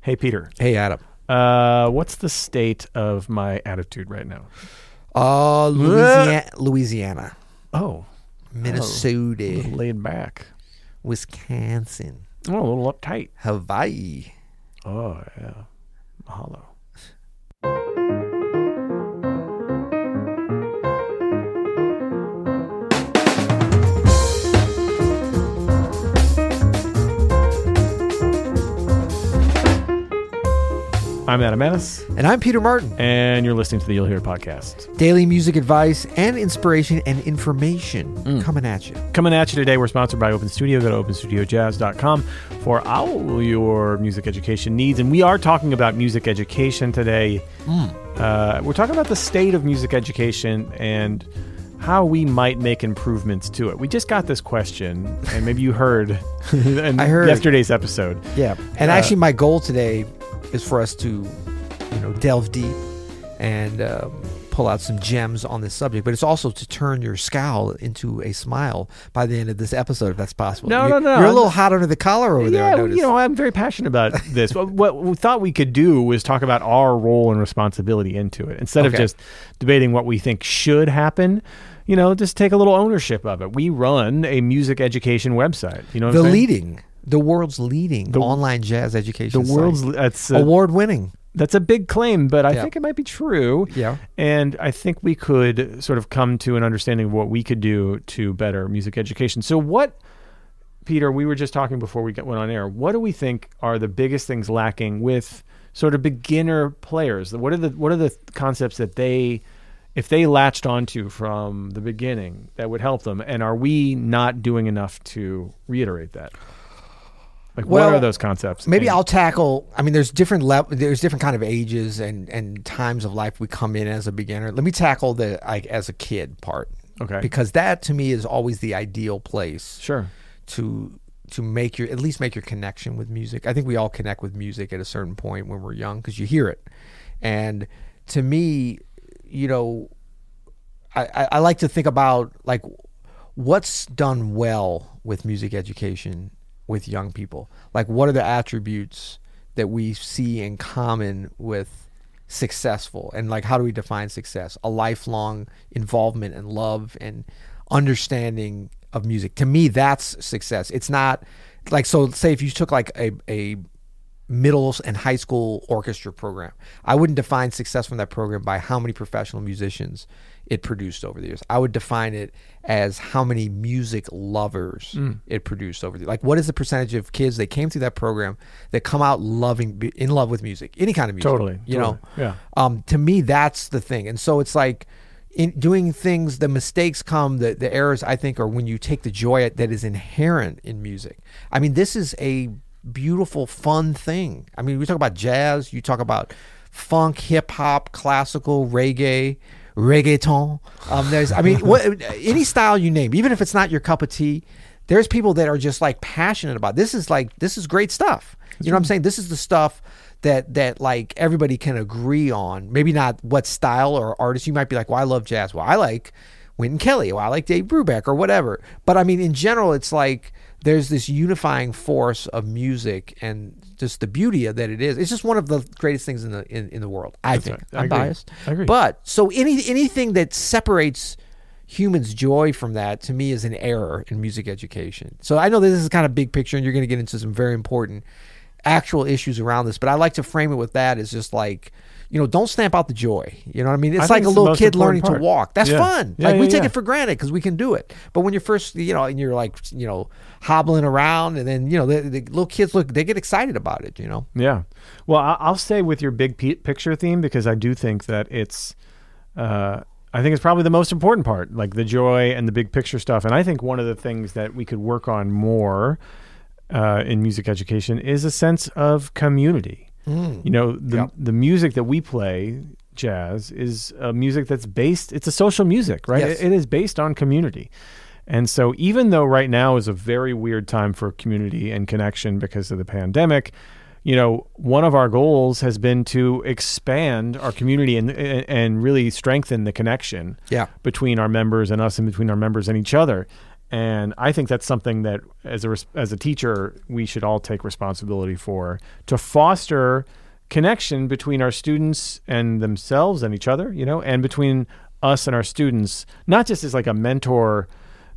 Hey, Peter. Hey, Adam. Uh, what's the state of my attitude right now? Uh, Louisiana, Louisiana, Oh, Minnesota, laid back. Wisconsin, Oh, a little uptight. Hawaii. Oh, yeah. Mahalo. I'm Adam Maness, And I'm Peter Martin. and you're listening to the You'll Hear podcast. Daily music advice and inspiration and information Mm. coming at you. Coming at you today, we're sponsored by Open Studio. Go to openstudiojazz.com for all your music education needs. And we are talking about music education today. Uh, we're talking about the state of music education and how we might make improvements to it. We just got this question, and maybe you heard in I heard. yesterday's episode. Yeah. And Uh, actually, my goal today is for us to, you know, delve deep and um, pull out some gems on this subject. But it's also to turn your scowl into a smile by the end of this episode, if that's possible. No, You- no, no. You're a little hot under the collar over there. Yeah, you know, I'm very passionate about this. what, what we thought we could do was talk about our role and responsibility into it instead of just debating what we think should happen. You know, just take a little ownership of it. We run a music education website. You know, what the I'm saying? leading, the world's leading The- online jazz education. the world's that's a, award winning. that's a big claim, but I Yeah. think it might be true. Yeah. And I think we could sort of come to an understanding of what we could do to better music education. So, what, Peter, we were just talking before we went on air. What do we think are the biggest things lacking with sort of beginner players? What are the what are the concepts that they, if they latched onto from the beginning, that would help them? And are we not doing enough to reiterate that? Like, what Well, are those concepts? Maybe And- I'll tackle. I mean, there's different level. There's different kind of ages and and times of life we come in as a beginner. Let me tackle the like as a kid part. Okay. Because that to me is always the ideal place Sure. to to make your at least make your connection with music. I think we all connect with music at a certain point when we're young because you hear it. And to me, you know, I, I, I like to think about like what's done well with music education with young people. Like what are the attributes that we see in common with successful and like how do we define success? A lifelong involvement and love and understanding of music. To me that's success. It's not like so say if you took like a a middle and high school orchestra program. I wouldn't define success from that program by how many professional musicians it produced over the years. I would define it as how many music lovers it produced over the like what is the percentage of kids that came through that program that come out loving in love with music, any kind of music. Totally, You know. yeah. Um to me that's the thing. And so it's like in doing things the mistakes come the the errors I think are when you take the joy that is inherent in music. I mean this is a beautiful, fun thing. I mean, we talk about jazz, you talk about funk, hip hop, classical, reggae, reggaeton. Um, there's, I mean, what, any style you name, even if it's not your cup of tea, there's people that are just like passionate about. This is like this is great stuff. You know what I'm saying? This is the stuff that that like everybody can agree on. Maybe not what style or artist you might be like. Well, I love jazz. Well, I like Wynton Kelly. Well, I like Dave Brubeck or whatever. But I mean, in general, it's like there's this unifying force of music and just the beauty of that it is. It's just one of the greatest things in the in, in the world. I think. right. I I'm agree. biased. I agree. But so any anything that separates humans' joy from that to me is an error in music education. So I know this is kind of big picture and you're going to get into some very important actual issues around this, but I like to frame it with that as just like you know, don't stamp out the joy. You know what I mean? It's think like a little kid learning part. to walk. That's Yeah. fun. Yeah, like we yeah, take it for granted because we can do it. But when you're first, you know, and you're like, you know, hobbling around, and then you know, the, the little kids look, they get excited about it. You know, Yeah. Well, I- I'll stay with your big picture theme because I do think that it's, uh, I think it's probably the most important part, like the joy and the big picture stuff. And I think one of the things that we could work on more uh, in music education is a sense of community. Mm. You know, the Yep. the music that we play, jazz, is a music that's based. It's a social music, right? Yes. It- it is based on community. And so, even though right now is a very weird time for community and connection because of the pandemic, you know, one of our goals has been to expand our community and and really strengthen the connection Yeah. between our members and us and between our members and each other. And I think that's something that, as a as a teacher, we should all take responsibility for to foster connection between our students and themselves and each other, you know, and between us and our students, not just as like a mentor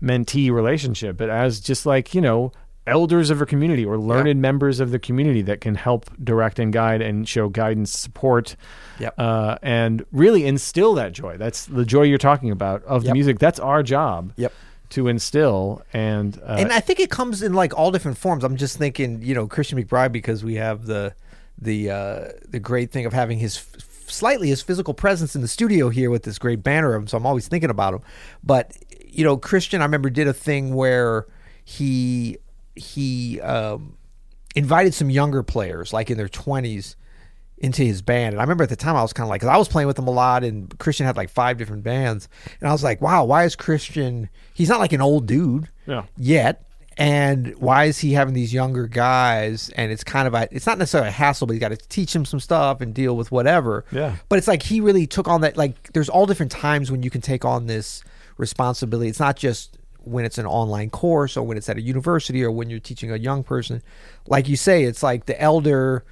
mentee relationship, but as just like, you know, elders of a community or learned members of the community that can help direct and guide and show guidance, support, Yep. uh, and really instill that joy. That's the joy you're talking about of the music. That's our job Yep. To instill. And, uh, and I think it comes in like all different forms. I'm just thinking, you know, Christian McBride because we have the the uh, the great thing of having his f- slightly his physical presence in the studio here with this great banner of him. So I'm always thinking about him. But you know, Christian, I remember did a thing where he he um, invited some younger players, like in their 20s, into his band. And I remember at the time I was kind of like, because I was playing with him a lot, and Christian had like five different bands, and I was like, wow, why is Christian? He's not like an old dude Yeah. yet. And why is he having these younger guys? And it's kind of a, it's not necessarily a hassle, but you got to teach him some stuff and deal with whatever. Yeah. But it's like he really took on that. Like there's all different times when you can take on this responsibility. It's not just when it's an online course or when it's at a university or when you're teaching a young person. Like you say, it's like the elder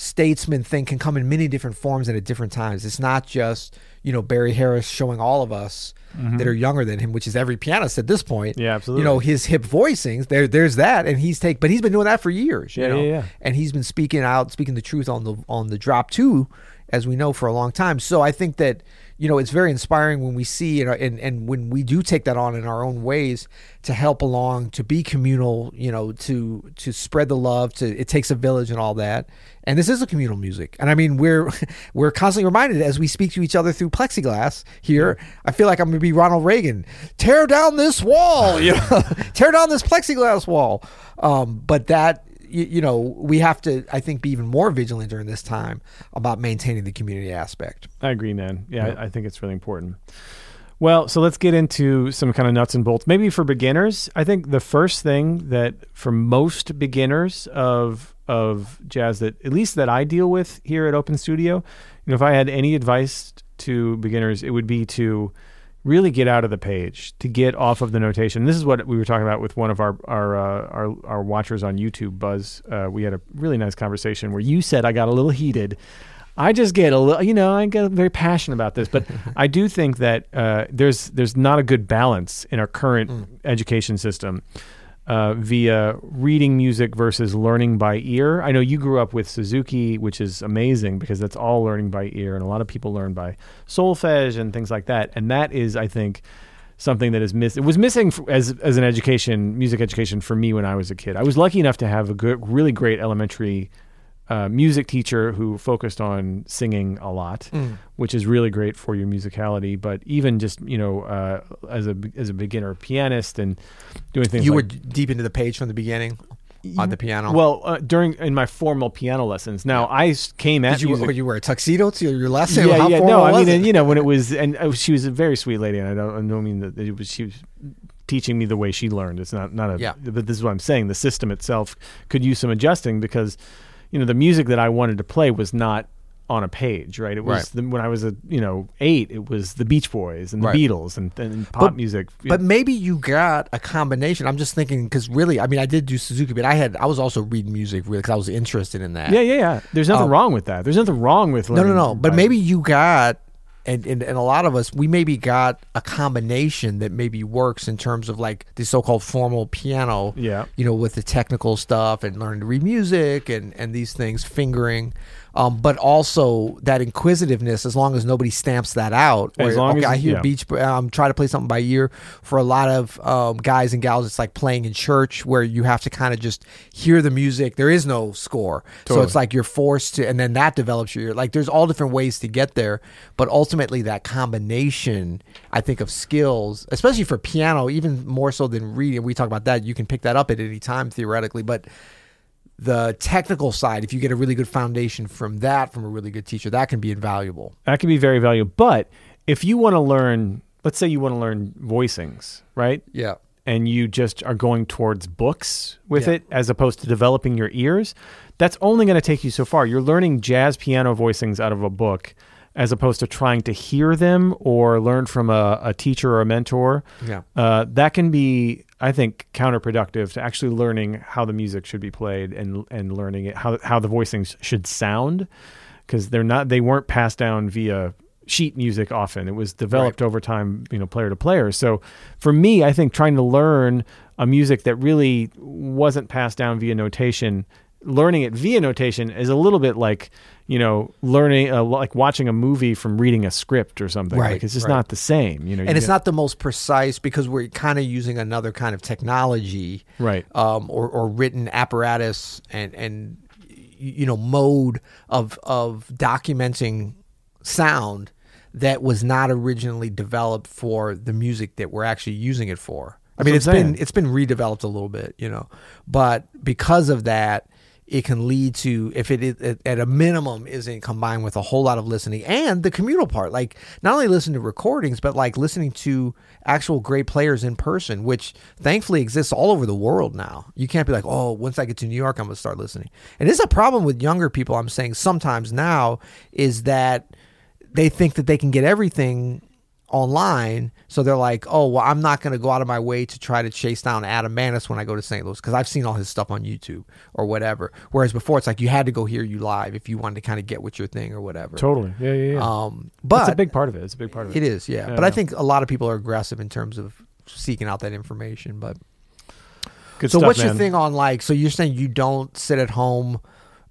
statesman thing can come in many different forms and at different times. It's not just, you know, Barry Harris showing all of us that are younger than him, which is every pianist at this point. Mm-hmm. Yeah, absolutely. You know, his hip voicings, there there's that and he's take but he's been doing that for years, you Yeah, know. yeah, yeah. And he's been speaking out, speaking the truth on the on the drop too, as we know for a long time. So I think that you know it's very inspiring when we see and and, and when we do take that on in our own ways to help along, to be communal, you know, to to spread the love. To it takes a village and all that. And this is a communal music, and I mean we're we're constantly reminded as we speak to each other through plexiglass here. I feel like I'm to be Ronald Reagan. Tear down this wall, you know, tear down this plexiglass wall. Um, but that you, you know, we have to, I think, be even more vigilant during this time about maintaining the community aspect. I agree, man. Yeah, I, I think it's really important. Well, so let's get into some kind of nuts and bolts. Maybe for beginners, I think the first thing that for most beginners of of jazz that at least that I deal with here at Open Studio, you know, if I had any advice to beginners, it would be to really get out of the page, to get off of the notation. This is what we were talking about with one of our our uh, our, our watchers on YouTube, Buzz. Uh, we had a really nice conversation where you said I got a little heated. I just get a little, you know, I get very passionate about this, but I do think that uh, there's there's not a good balance in our current education system uh, via reading music versus learning by ear. I know you grew up with Suzuki, which is amazing because that's all learning by ear, and a lot of people learn by solfege and things like that. And that is, I think, something that is miss. It was missing as as an education, music education for me when I was a kid. I was lucky enough to have a good, really great elementary uh, music teacher who focused on singing a lot, which is really great for your musicality. But even just you know, uh, as a as a beginner pianist and doing things You like were deep into the page from the beginning on the piano. well, uh, during in my formal piano lessons. Now I came at did you, music. you wear a tuxedo to your lesson? yeah, How yeah. No, I mean, and, you know, when it was, and uh, she was a very sweet lady, and I don't, I don't mean that it was she was teaching me the way she learned. It's not not a. Yeah. But this is what I'm saying. The system itself could use some adjusting because, you know, the music that I wanted to play was not on a page, right? It was Right. The, when I was a you know eight, it was the Beach Boys and the Right. Beatles and, and pop music. But maybe you got a combination. I'm just thinking because really, I mean, I did do Suzuki, but I had I was also reading music really because I was interested in that. yeah, yeah, yeah. There's nothing Um, word with that. There's nothing wrong with No, no, no. But maybe you got, and, and and a lot of us, we maybe got a combination that maybe works in terms of like the so-called formal piano. Yeah. You know, with the technical stuff and learning to read music and and these things, fingering. Um, but also that inquisitiveness, as long as nobody stamps that out. As long okay, as- I hear yeah. beach, um, try to play something by ear. For a lot of um, guys and gals, it's like playing in church, where you have to kind of just hear the music. There is no score, so it's like you're forced to, and then that develops your like. There's all different ways to get there, but ultimately that combination, I think, of skills, especially for piano, even more so than reading. We talk about that. You can pick that up at any time theoretically, but the technical side, if you get a really good foundation from that, from a really good teacher, that can be invaluable. That can be very valuable. But if you want to learn, let's say you want to learn voicings, right? Yeah. And you just are going towards books with Yeah. it as opposed to developing your ears, that's only going to take you so far. You're learning jazz piano voicings out of a book as opposed to trying to hear them or learn from a, a teacher or a mentor. Yeah. Uh, that can be I think, counterproductive to actually learning how the music should be played and and learning it how how the voicings should sound because they're not they weren't passed down via sheet music often. It was developed Right. over time, you know, player to player. So for me, I think trying to learn a music that really wasn't passed down via notation, learning it via notation is a little bit like, you know, learning uh, like watching a movie from reading a script or something. Right, Like it's just right. not the same, you know. you and it's get- not the most precise because we're kind of using another kind of technology, Right. Um, or, or written apparatus and and you know mode of of documenting sound that was not originally developed for the music that we're actually using it for. I That's mean, it's been it's been redeveloped a little bit, you know, but because of that, it can lead to if it is at- a minimum isn't combined with a whole lot of listening and the communal part, like not only listen to recordings, but like listening to actual great players in person, which thankfully exists all over the world now. You can't be like, oh, once I get to New York, I'm gonna start listening. And it's a problem with younger people. I'm saying sometimes now is that they think that they can get everything online. So they're like, oh, well, I'm not going to go out of my way to try to chase down Adam Maness when I go to St. Louis because I've seen all his stuff on YouTube or whatever. Whereas before, it's like you had to go hear you live if you wanted to kind of get with your thing or whatever. totally. Yeah, yeah, yeah. Um, but it's a big part of it. It's a big part of it. it is, yeah. Yeah, But I think a lot of people are aggressive in terms of seeking out that information. But Good so, stuff, what's your thing on like? So you're saying you don't sit at home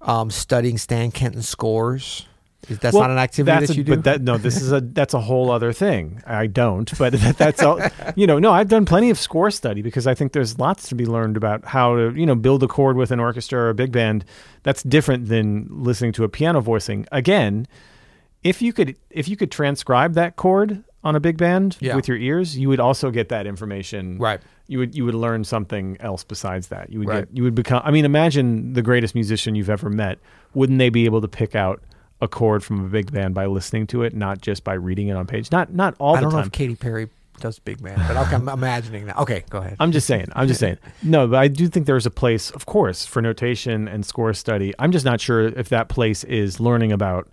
um, studying Stan Kenton scores? Is that's Well, not an activity that's that a- you do? But that no, this is a that's a whole other thing. I don't, but that, that's all. You know, no, I've done plenty of score study because I think there's lots to be learned about how to you know build a chord with an orchestra or a big band. That's different than listening to a piano voicing. Again, if you could if you could transcribe that chord on a big band Yeah. with your ears, you would also get that information. Right. You would you would learn something else besides that. You would Right. get you would become. I mean, imagine the greatest musician you've ever met. Wouldn't they be able to pick out a chord from a big band by listening to it, not just by reading it on page? Not not all I the don't know if Katy Perry does big band, but I'm imagining that. Okay, go ahead. I'm just saying. I'm just saying. No, but I do think there's a place, of course, for notation and score study. I'm just not sure if that place is learning about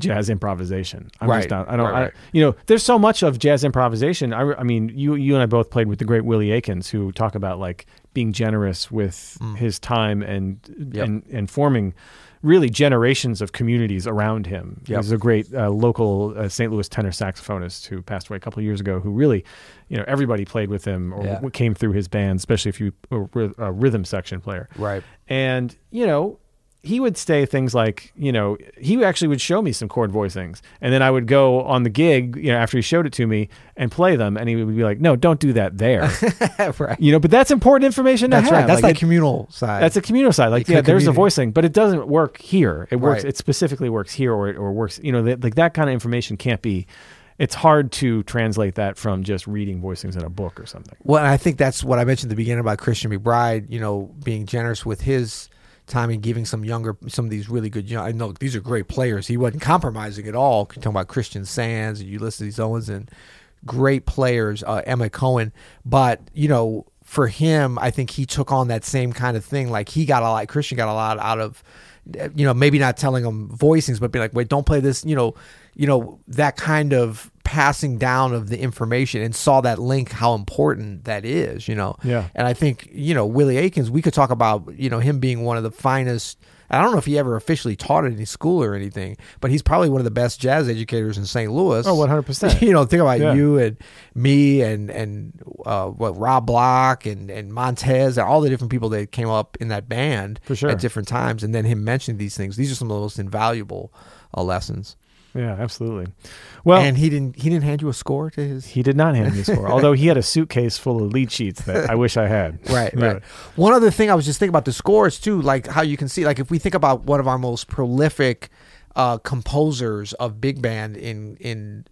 jazz improvisation. I'm Right. just not. I don't. Right, I, you know, there's so much of jazz improvisation. I, I mean, you you and I both played with the great Willie Akins, who talk about like being generous with his time and Mm. Yep. and and forming really generations of communities around him. Yep. He's a great uh, local uh, St. Louis tenor saxophonist who passed away a couple of years ago. Who really, you know, everybody played with him or Yeah. w- came through his band, especially if you were a rhythm section player. Right. And you know, he would say things like, you know, he actually would show me some chord voicings, and then I would go on the gig, you know, after he showed it to me and play them, and he would be like, "No, don't do that there," right. you know. But that's important information to That's have. right. That's Like, that communal side. that's a communal side. Like, Like yeah, there's a voicing, but it doesn't work here. It works. Right. It specifically works here, or it or works. You know, that, like that kind of information can't be. It's hard to translate that from just reading voicings in a book or something. Well, and I think that's what I mentioned at the beginning about Christian McBride. You know, being generous with his time and giving some younger, some of these really good young. I know these are great players. He wasn't compromising at all. You're talking about Christian Sands and Ulysses Owens and great players, uh, Emma Cohen. But you know, for him, I think he took on that same kind of thing. Like he got a lot. Christian got a lot out of. You know, maybe not telling them voicings, but be like, "Wait, don't play this." You know, you know that kind of passing down of the information, and saw that link how important that is. You know, Yeah. and I think, you know, Willie Akins, we could talk about, you know, him being one of the finest. I don't know if he ever officially taught at any school or anything, but he's probably one of the best jazz educators in St. Louis. Oh, 100%. You know, think about Yeah. you and me and and uh, what Rob Block and and Montez and all the different people that came up in that band For sure. at different times, and then him mentioning these things. These are some of the most invaluable uh, lessons. Yeah, absolutely. Well, and he didn't he didn't hand you a score to his he did not hand me a score, although he had a suitcase full of lead sheets that I wish I had. Right, Yeah. right. One other thing I was just thinking about the scores too, like how you can see, like if we think about one of our most prolific uh, composers of big band in in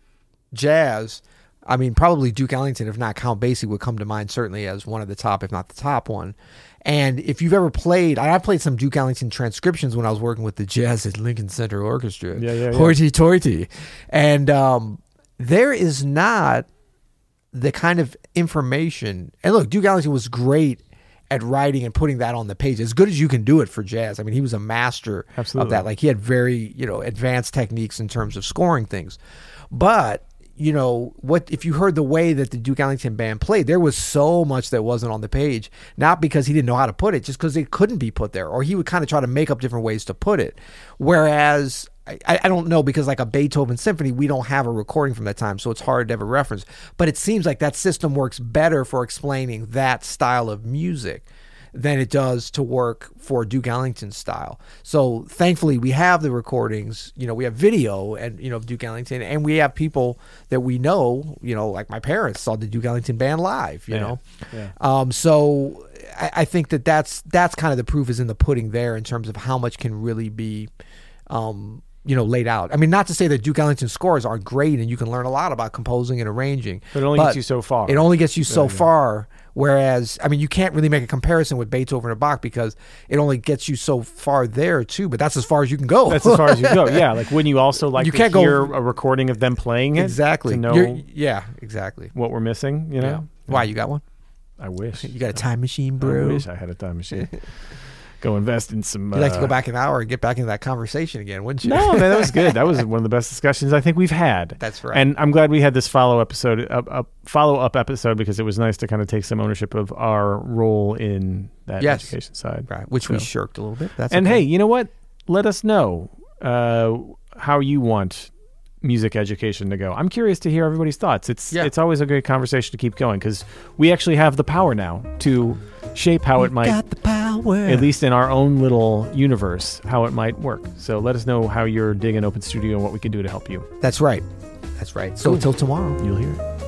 jazz, I mean probably Duke Ellington, if not Count Basie, would come to mind certainly as one of the top, if not the top one. And if you've ever played, I played some Duke Ellington transcriptions when I was working with the Jazz at Lincoln Center Orchestra. Yeah, yeah, yeah. Hoity toity, and um, there is not the kind of information. And look, Duke Ellington was great at writing and putting that on the page as good as you can do it for jazz. I mean, he was a master Absolutely. of that. Like he had very, you know, advanced techniques in terms of scoring things. But you know what if you heard the way that the Duke Ellington band played, there was so much that wasn't on the page, not because he didn't know how to put it, just because it couldn't be put there, or he would kind of try to make up different ways to put it. Whereas I, I don't know because like a Beethoven symphony, we don't have a recording from that time, so it's hard to a reference. But it seems like that system works better for explaining that style of music than it does to work for Duke Ellington style. So thankfully we have the recordings, you know, we have video and you know of Duke Ellington and we have people that we know, you know, like my parents saw the Duke Ellington band live, you Yeah, know. yeah. Um so I, I think that that's that's kind of the proof is in the pudding there in terms of how much can really be um you know, laid out. I mean, not to say that Duke Ellington scores aren't great, and you can learn a lot about composing and arranging. But it only gets you so far. It only gets you so far. Whereas, I mean, you can't really make a comparison with Beethoven or Bach because it only gets you so far there too. But that's as far as you can go. That's as far as you go. Yeah, like wouldn't you also like You to can't go- hear a recording of them playing it exactly. to know You're- yeah, exactly. what we're missing? You know, Yeah. Why you got one? I wish. You got a time machine, bro. I wish I had a time machine. go invest in some. You'd like to uh, go back an hour and get back into that conversation again, wouldn't you? No, man, that was good. That was one of the best discussions I think we've had. That's right. And I'm glad we had this follow episode, up, up, follow up episode, because it was nice to kind of take some ownership of our role in that Yes. education side. right, which we shirked a little bit. That's and okay. hey, you know what? Let us know uh, how you want music education to go. I'm curious to hear everybody's thoughts. It's Yeah. it's always a great conversation to keep going because we actually have the power now to shape how it might, got the power. at least in our own little universe, how it might work. So let us know how you're digging Open Studio and what we can do to help you. That's right. That's right. So until tomorrow. You'll hear it.